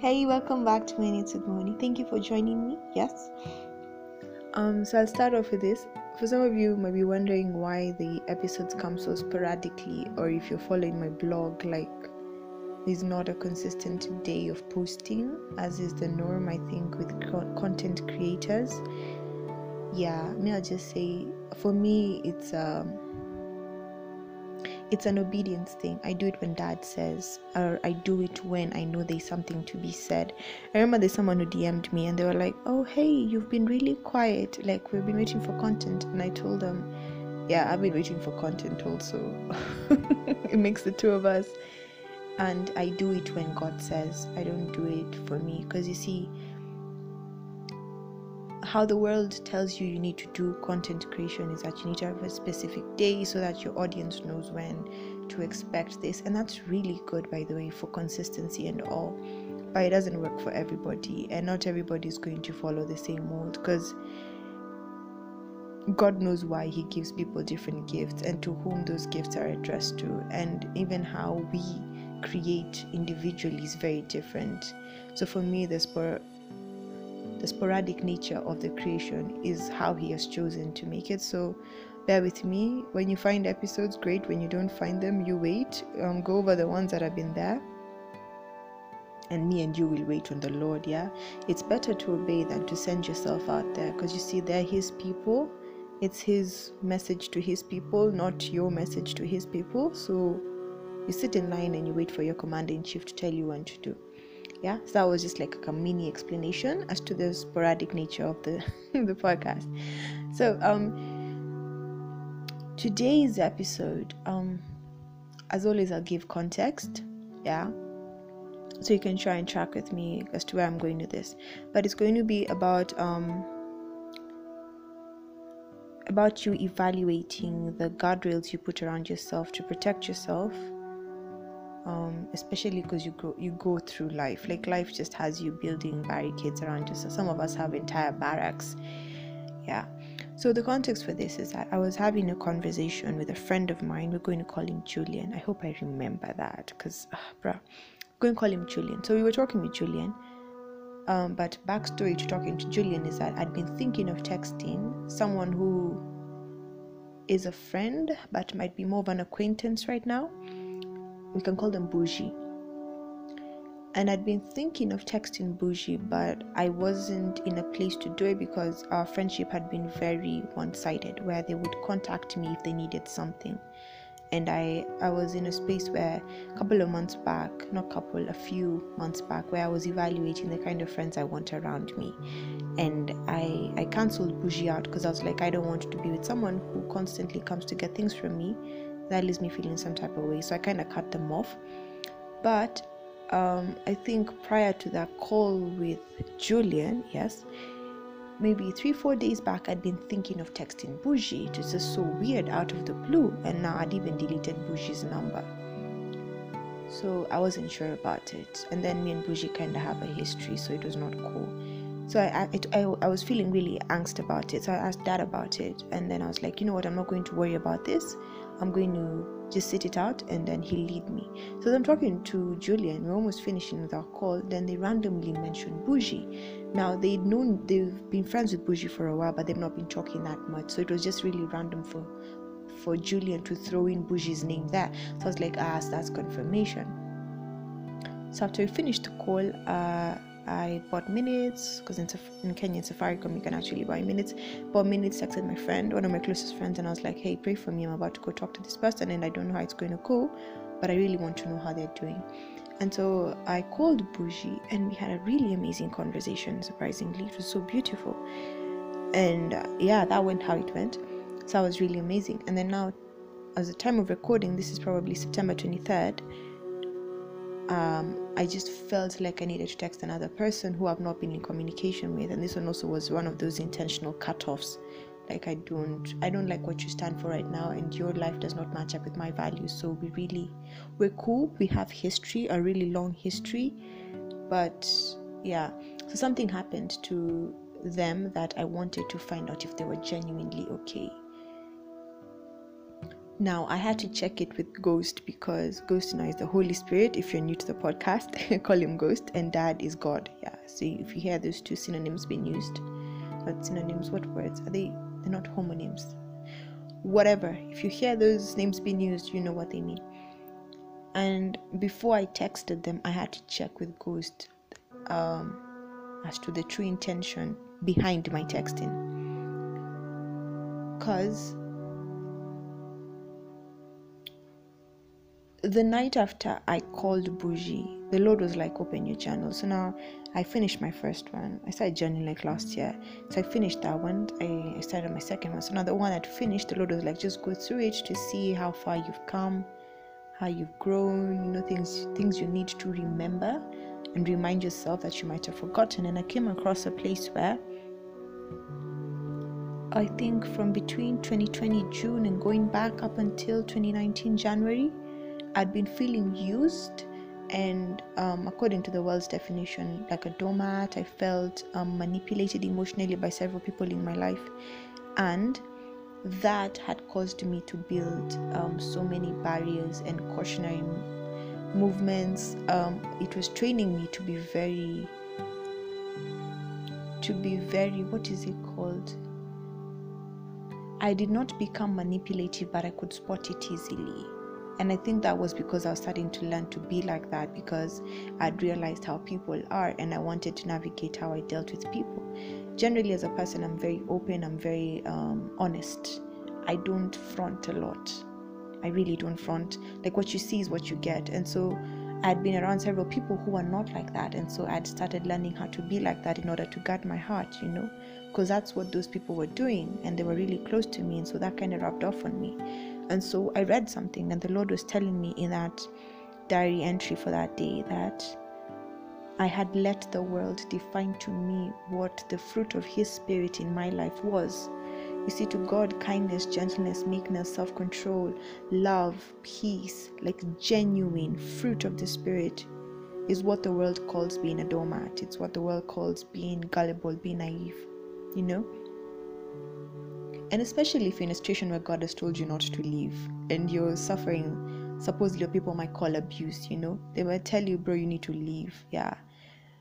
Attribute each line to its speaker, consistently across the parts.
Speaker 1: Hey, welcome back to Minutes with Moni. Thank you for joining me. Yes. Um, so I'll start off with this. For some of you might be wondering why the episodes come so sporadically, or if you're following my blog, like there's not a consistent day of posting, as is the norm, I think, with co- content creators. Yeah, me, I'll just say, for me, it's um it's an obedience thing. I do it when dad says, or I do it when I know there's something to be said. I remember there's someone who DM'd me and they were like, Oh, hey, you've been really quiet. Like, we've been waiting for content. And I told them, Yeah, I've been waiting for content also. it makes the two of us. And I do it when God says, I don't do it for me. Because you see, how the world tells you you need to do content creation is that you need to have a specific day so that your audience knows when to expect this. And that's really good by the way for consistency and all. But it doesn't work for everybody and not everybody is going to follow the same mold because god knows why he gives people different gifts and to whom those gifts are addressed to. And even how we create individually is very different. So for me the the sporadic nature of the creation is how he has chosen to make it. So bear with me. When you find episodes, great. When you don't find them, you wait. Um, go over the ones that have been there. And me and you will wait on the Lord, yeah? It's better to obey than to send yourself out there because you see, they're His people. It's His message to His people, not your message to His people. So you sit in line and you wait for your commander in chief to tell you what to do yeah so that was just like a mini explanation as to the sporadic nature of the the podcast. So um today's episode um as always i'll give context yeah? So you can try and track with me as to where i'm going with this. But it's going to be about um about you evaluating the guardrails you put around yourself to protect yourself um, especially because you go you go through life. Like life just has you building barricades around you. So some of us have entire barracks. Yeah. So the context for this is that i was having a conversation with a friend of mine. We're going to call him julian. I hope i remember that because uh, bruh. I'm going to call him julian. So we were talking with julian. Um, but backstory to talking to julian is that i'd been thinking of texting someone who is a friend but might be more of an acquaintance right now we can call them bougie. And I'd been thinking of texting bougie, but I wasn't in a place to do it because our friendship had been very one sided, where they would contact me if they needed something. And I, I was in a space where a couple of months back, not couple, a few months back, where I was evaluating the kind of friends I want around me. And I, I cancelled bougie out because I was like, I don't want to be with someone who constantly comes to get things from me that leaves me feeling some type of way. So I kind of cut them off. But um, I think prior to that call with Julian, yes, maybe three, four days back, I'd been thinking of texting Bougie. It was just so weird out of the blue. And now I'd even deleted Bougie's number. So I wasn't sure about it. And then me and Bougie kind of have a history, so it was not cool. So I, I, I, I was feeling really angst about it. So I asked dad about it. And then I was like, you know what, I'm not going to worry about this. I'm going to just sit it out and then he'll lead me. So I'm talking to Julian, we're almost finishing with our call. Then they randomly mentioned Bougie. Now they'd known they've been friends with Bougie for a while, but they've not been talking that much. So it was just really random for for Julian to throw in Bougie's name there. So I was like, ah, so that's confirmation. So after we finished the call, uh, I bought minutes because in, in Kenya in Safaricom you can actually buy minutes. Bought minutes, texted my friend, one of my closest friends, and I was like, "Hey, pray for me. I'm about to go talk to this person, and I don't know how it's going to go, but I really want to know how they're doing." And so I called Bougie, and we had a really amazing conversation. Surprisingly, it was so beautiful, and uh, yeah, that went how it went. So that was really amazing. And then now, as the time of recording, this is probably September 23rd um, I just felt like I needed to text another person who I've not been in communication with, and this one also was one of those intentional cutoffs. Like I don't, I don't like what you stand for right now, and your life does not match up with my values. So we really, we're cool. We have history, a really long history, but yeah. So something happened to them that I wanted to find out if they were genuinely okay. Now, I had to check it with Ghost because Ghost now is the Holy Spirit. If you're new to the podcast, call him Ghost, and Dad is God. Yeah. So if you hear those two synonyms being used, but synonyms, what words are they? They're not homonyms. Whatever. If you hear those names being used, you know what they mean. And before I texted them, I had to check with Ghost um, as to the true intention behind my texting. Because the night after I called Bougie, the Lord was like, open your journal. So now I finished my first one. I started journaling like last year. So I finished that one. I, started my second one. So now the one I'd finished, the Lord was like, just go through it to see how far you've come, how you've grown, you know, things things you need to remember and remind yourself that you might have forgotten. And I came across a place where I think from between 2020 June and going back up until 2019 January, I'd been feeling used, and um, according to the world's definition, like a doormat, I felt um, manipulated emotionally by several people in my life, and that had caused me to build um, so many barriers and cautionary movements. Um, it was training me to be very, to be very, what is it called? I did not become manipulative, but I could spot it easily and I think that was because I was starting to learn to be like that because I'd realized how people are and I wanted to navigate how I dealt with people. Generally, as a person, I'm very open, I'm very um, honest. I don't front a lot. I really don't front. Like what you see is what you get. And so I'd been around several people who are not like that. And so I'd started learning how to be like that in order to guard my heart, you know, because that's what those people were doing and they were really close to me. And so that kind of rubbed off on me. And so I read something, and the Lord was telling me in that diary entry for that day that I had let the world define to me what the fruit of His Spirit in my life was. You see, to God, kindness, gentleness, meekness, self control, love, peace, like genuine fruit of the Spirit, is what the world calls being a doormat. It's what the world calls being gullible, being naive, you know? And especially if you're in a situation where God has told you not to leave and you're suffering, supposedly your people might call abuse, you know, they might tell you, bro, you need to leave. Yeah.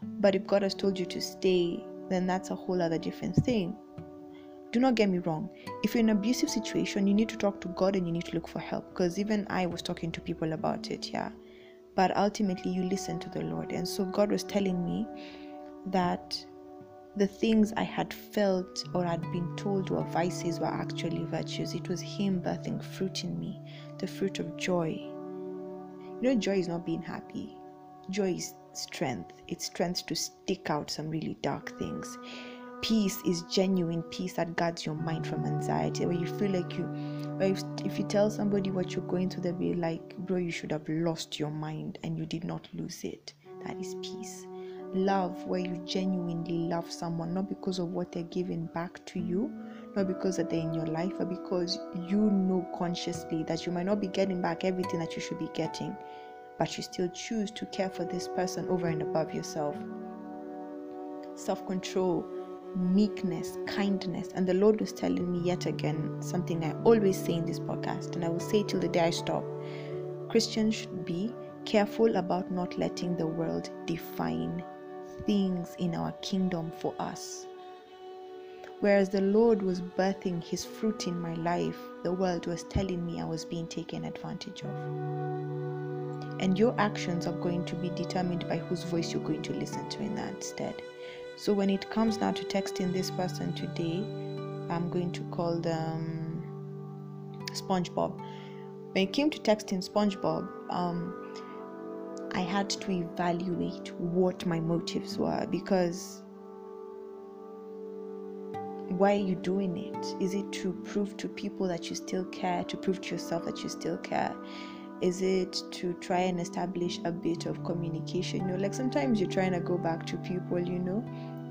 Speaker 1: But if God has told you to stay, then that's a whole other different thing. Do not get me wrong. If you're in an abusive situation, you need to talk to God and you need to look for help. Because even I was talking to people about it, yeah. But ultimately, you listen to the Lord. And so God was telling me that the things I had felt or had been told were vices were actually virtues. It was Him birthing fruit in me, the fruit of joy. You know, joy is not being happy, joy is strength. It's strength to stick out some really dark things. Peace is genuine peace that guards your mind from anxiety, where you feel like you, if, if you tell somebody what you're going through, they'll be like, Bro, you should have lost your mind and you did not lose it. That is peace love where you genuinely love someone not because of what they're giving back to you not because that they're in your life but because you know consciously that you might not be getting back everything that you should be getting but you still choose to care for this person over and above yourself. Self-control meekness kindness. And the lord was telling me yet again something i always say in this podcast and i will say till the day i stop. Christians should be careful about not letting the world define things in our kingdom for us. Whereas the Lord was birthing His fruit in my life, the world was telling me I was being taken advantage of. And your actions are going to be determined by whose voice you're going to listen to in that stead. So when it comes now to texting this person today, I'm going to call them SpongeBob. When it came to texting SpongeBob, um, I had to evaluate what my motives were because why are you doing it? Is it to prove to people that you still care, to prove to yourself that you still care? Is it to try and establish a bit of communication? You know, like sometimes you're trying to go back to people, you know,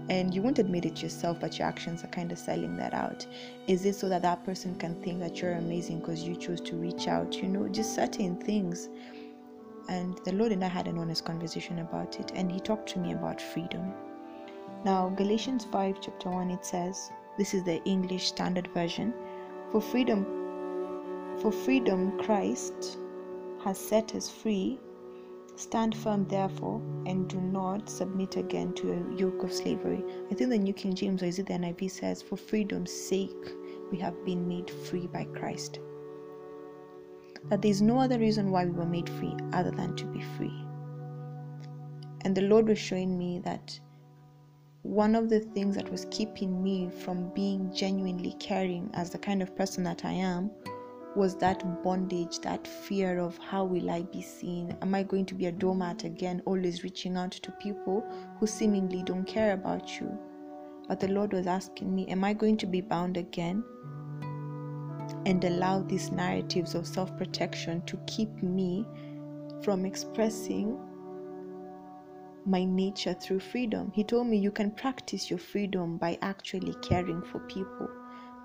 Speaker 1: and you won't admit it yourself, but your actions are kind of selling that out. Is it so that that person can think that you're amazing because you chose to reach out? You know, just certain things and the Lord and I had an honest conversation about it, and He talked to me about freedom. Now, Galatians 5, chapter 1, it says, This is the English Standard Version. For freedom, For freedom, Christ has set us free. Stand firm, therefore, and do not submit again to a yoke of slavery. I think the New King James, or is it the NIV, says, For freedom's sake, we have been made free by Christ. That there is no other reason why we were made free other than to be free. And the Lord was showing me that one of the things that was keeping me from being genuinely caring as the kind of person that I am was that bondage, that fear of how will I be seen? Am I going to be a doormat again, always reaching out to people who seemingly don't care about you? But the Lord was asking me, Am I going to be bound again? And allow these narratives of self protection to keep me from expressing my nature through freedom. He told me you can practice your freedom by actually caring for people,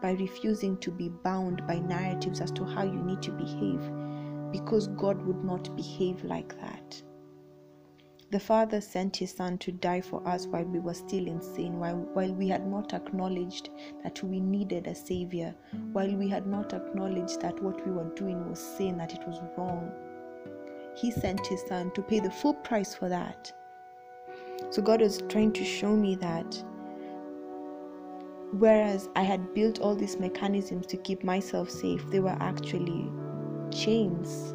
Speaker 1: by refusing to be bound by narratives as to how you need to behave, because God would not behave like that. The Father sent His Son to die for us while we were still in sin, while, while we had not acknowledged that we needed a Savior, while we had not acknowledged that what we were doing was sin, that it was wrong. He sent His Son to pay the full price for that so God was trying to show me that whereas I had built all these mechanisms to keep myself safe, they were actually chains.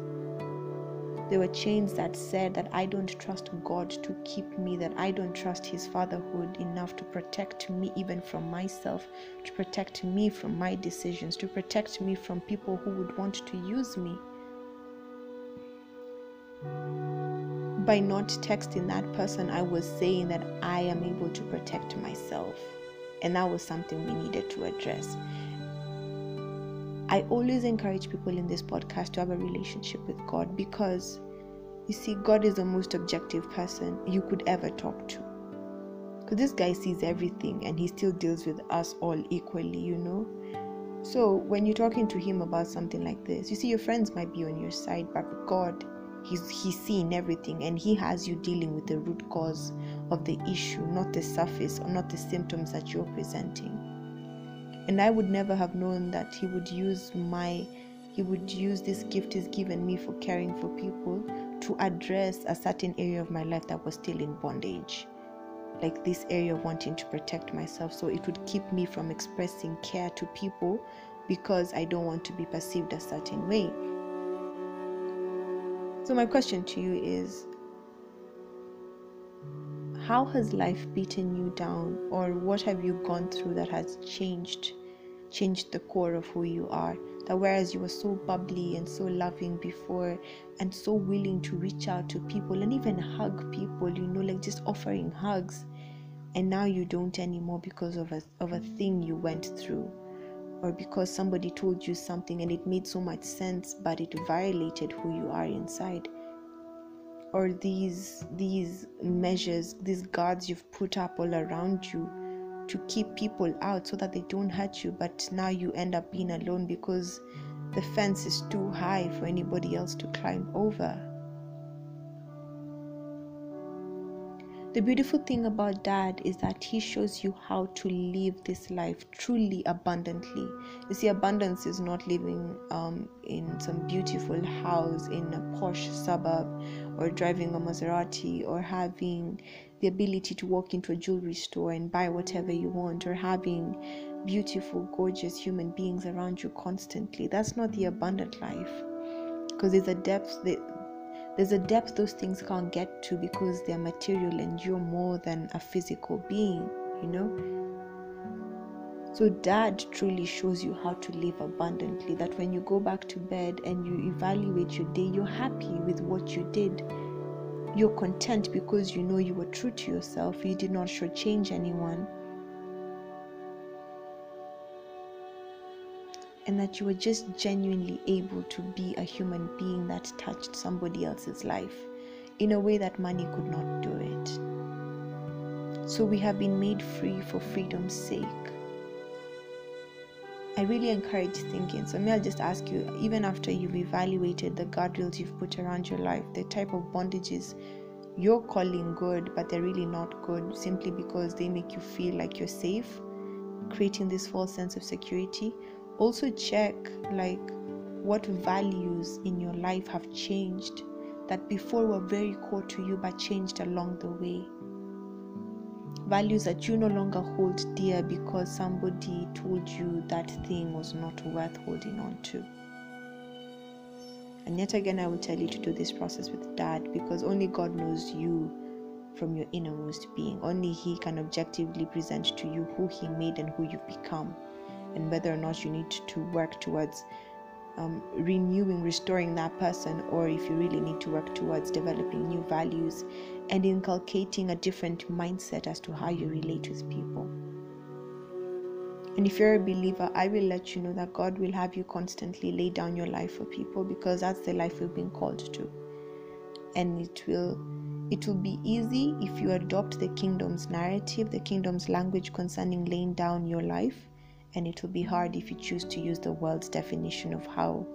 Speaker 1: They were chains that said that I don't trust God to keep me, that I don't trust His fatherhood enough to protect me even from myself, to protect me from my decisions, to protect me from people who would want to use me. by not texting that person, I was saying that I am able to protect myself. And that was something we needed to address. I always encourage people in this podcast to have a relationship with God because you see, God is the most objective person you could ever talk to. Because this guy sees everything and he still deals with us all equally, you know? So when you're talking to him about something like this, you see, your friends might be on your side, but God He's, he's seeing everything and he has you dealing with the root cause of the issue, not the surface or not the symptoms that you're presenting. And I would never have known that he would use my he would use this gift he's given me for caring for people to address a certain area of my life that was still in bondage. Like this area of wanting to protect myself. So it would keep me from expressing care to people because I don't want to be perceived a certain way. So, my question to you is How has life beaten you down, or what have you gone through that has changed? Changed the core of who you are. That whereas you were so bubbly and so loving before, and so willing to reach out to people and even hug people, you know, like just offering hugs, and now you don't anymore because of a, of a thing you went through or because somebody told you something and it made so much sense but it violated who you are inside or these these measures these guards you've put up all around you to keep people out so that they don't hurt you but now you end up being alone because the fence is too high for anybody else to climb over The beautiful thing about dad is that he shows you how to live this life truly abundantly. You see, abundance is not living um, in some beautiful house in a posh suburb or driving a Maserati or having the ability to walk into a jewelry store and buy whatever you want or having beautiful, gorgeous human beings around you constantly. That's not the abundant life because there's a depth that there's a depth those things can't get to because they're material and you're more than a physical being, you know? So, dad truly shows you how to live abundantly. That when you go back to bed and you evaluate your day, you're happy with what you did. You're content because you know you were true to yourself. You did not shortchange anyone. And that you were just genuinely able to be a human being that touched somebody else's life in a way that money could not do it. So we have been made free for freedom's sake. I really encourage thinking. So, may I just ask you, even after you've evaluated the guardrails you've put around your life, the type of bondages you're calling good, but they're really not good simply because they make you feel like you're safe, creating this false sense of security, also check like what values in your life have changed that before were very core to you but changed along the way. Values that you no longer hold dear because somebody told you that thing was not worth holding on to. And yet again, I will tell you to do this process with dad because only God knows you from your innermost being. Only He can objectively present to you who He made and who you've become, and whether or not you need to work towards um, renewing, restoring that person, or if you really need to work towards developing new values and inculcating a different mindset as to how you relate with people. And if you're a believer, I will let you know that God will have you constantly lay down your life for people because that's the life we've been called to. And it will it will be easy if you adopt the kingdom's narrative, the kingdom's language concerning laying down your life, and it will be hard if you choose to use the world's definition of how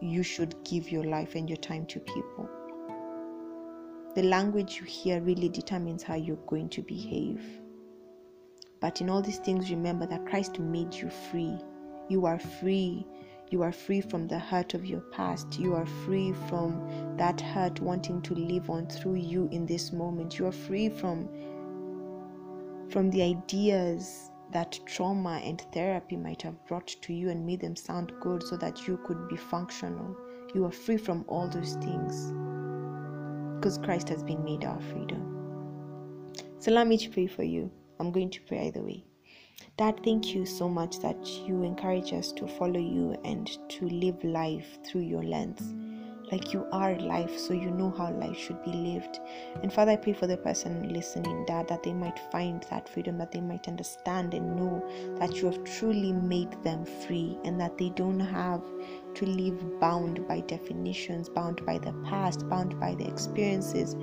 Speaker 1: you should give your life and your time to people. The language you hear really determines how you're going to behave. But in all these things, remember that Christ made you free. You are free. You are free from the hurt of your past. You are free from that hurt wanting to live on through you in this moment. You are free from from the ideas that trauma and therapy might have brought to you and made them sound good so that you could be functional. You are free from all those things because Christ has been made our freedom. So let me pray for you. I'm going to pray either way. Dad, thank you so much that you encourage us to follow you and to live life through your lens. Like you are life, so you know how life should be lived. And Father, I pray for the person listening, Dad, that they might find that freedom, that they might understand and know that you have truly made them free and that they don't have to live bound by definitions, bound by the past, bound by the experiences,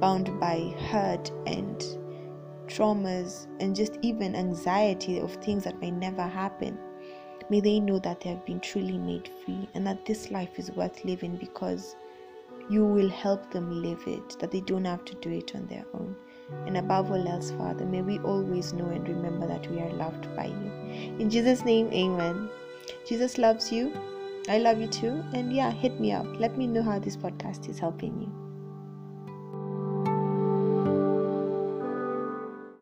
Speaker 1: bound by hurt and traumas, and just even anxiety of things that may never happen. May they know that they have been truly made free and that this life is worth living because you will help them live it, that they don't have to do it on their own. And above all else, Father, may we always know and remember that we are loved by you. In Jesus' name, amen. Jesus loves you. I love you too. And yeah, hit me up. Let me know how this podcast is helping you.